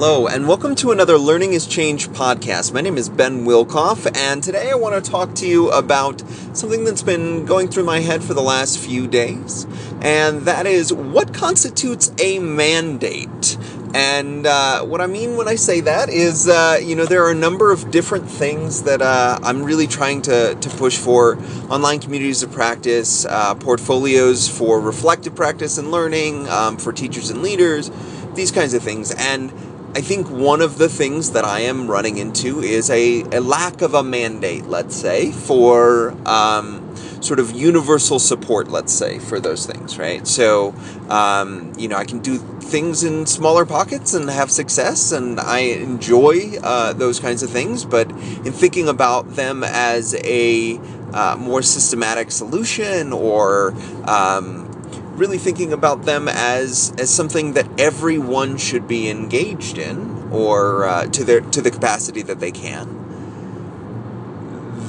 Hello, and welcome to another Learning is Change podcast. My name is Ben Wilkoff, and today I want to talk to you about something that's been going through my head for the last few days, and that is what constitutes a mandate. And uh, what I mean when I say that is, uh, you know, there are a number of different things that uh, I'm really trying to, to push for online communities of practice, uh, portfolios for reflective practice and learning, um, for teachers and leaders, these kinds of things. And I think one of the things that I am running into is a, a lack of a mandate, let's say, for um, sort of universal support, let's say, for those things, right? So, um, you know, I can do things in smaller pockets and have success, and I enjoy uh, those kinds of things, but in thinking about them as a uh, more systematic solution or um, really thinking about them as as something that everyone should be engaged in, or uh, to their to the capacity that they can.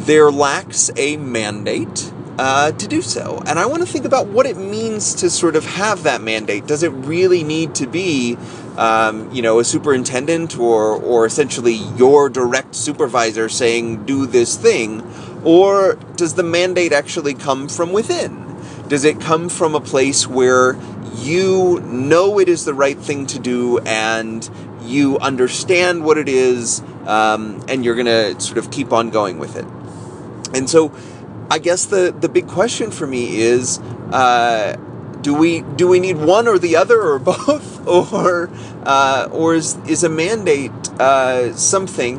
There lacks a mandate uh, to do so, and I want to think about what it means to sort of have that mandate. Does it really need to be, um, you know, a superintendent or or essentially your direct supervisor saying do this thing, or does the mandate actually come from within? Does it come from a place where you know it is the right thing to do and you understand what it is um, and you're going to sort of keep on going with it? And so I guess the, the big question for me is uh, do we do we need one or the other or both or uh, or is, is a mandate uh, something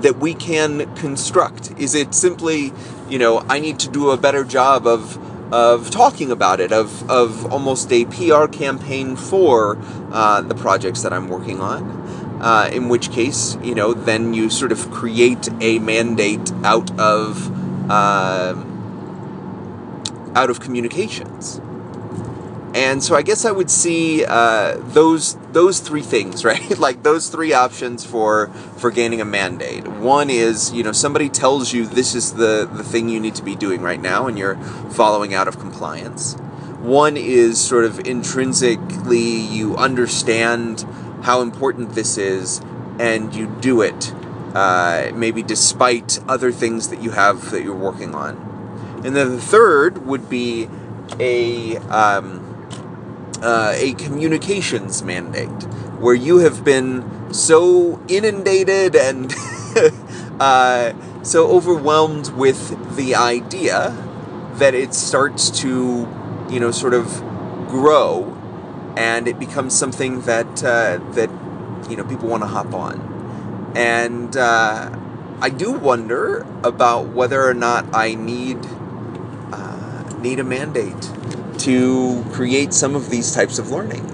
that we can construct? Is it simply you know I need to do a better job of of talking about it, of, of almost a PR campaign for uh, the projects that I'm working on. Uh, in which case, you know, then you sort of create a mandate out of uh, out of communications. And so I guess I would see uh, those those three things, right? like those three options for for gaining a mandate. One is, you know, somebody tells you this is the the thing you need to be doing right now, and you're following out of compliance. One is sort of intrinsically you understand how important this is, and you do it, uh, maybe despite other things that you have that you're working on. And then the third would be a um, uh, a communications mandate where you have been so inundated and uh, so overwhelmed with the idea that it starts to, you know, sort of grow and it becomes something that uh, that you know people want to hop on, and uh, I do wonder about whether or not I need uh, need a mandate to create some of these types of learning,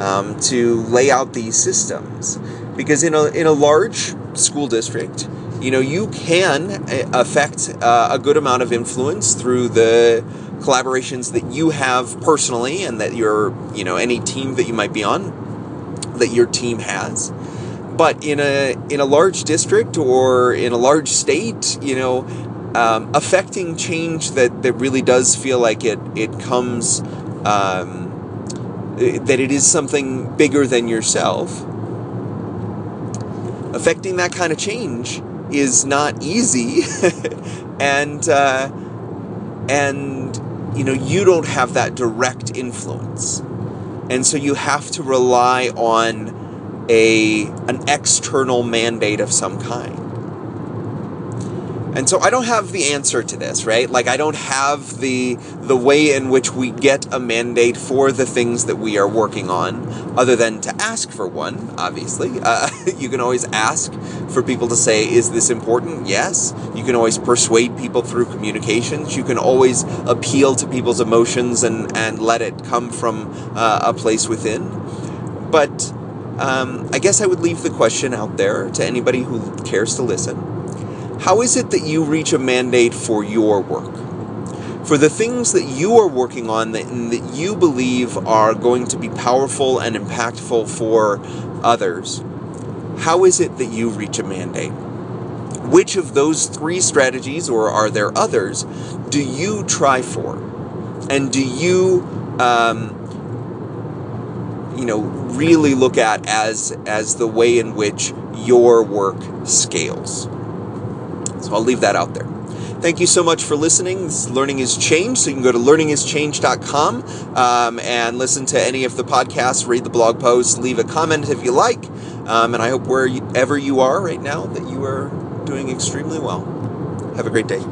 um, to lay out these systems. Because in a, in a large school district, you know, you can uh, affect uh, a good amount of influence through the collaborations that you have personally and that your, you know, any team that you might be on, that your team has. But in a in a large district or in a large state, you know, um, affecting change that, that really does feel like it it comes um, that it is something bigger than yourself. Affecting that kind of change is not easy, and uh, and you know you don't have that direct influence, and so you have to rely on a an external mandate of some kind. And so I don't have the answer to this, right? Like I don't have the the way in which we get a mandate for the things that we are working on, other than to ask for one. Obviously, uh, you can always ask for people to say, "Is this important?" Yes. You can always persuade people through communications. You can always appeal to people's emotions and and let it come from uh, a place within. But um, I guess I would leave the question out there to anybody who cares to listen how is it that you reach a mandate for your work? For the things that you are working on that, that you believe are going to be powerful and impactful for others, how is it that you reach a mandate? Which of those three strategies, or are there others, do you try for? And do you um, you know, really look at as as the way in which your work scales. I'll leave that out there. Thank you so much for listening. This Learning is Change. So you can go to learningischange.com um, and listen to any of the podcasts, read the blog posts, leave a comment if you like. Um, and I hope wherever you are right now that you are doing extremely well. Have a great day.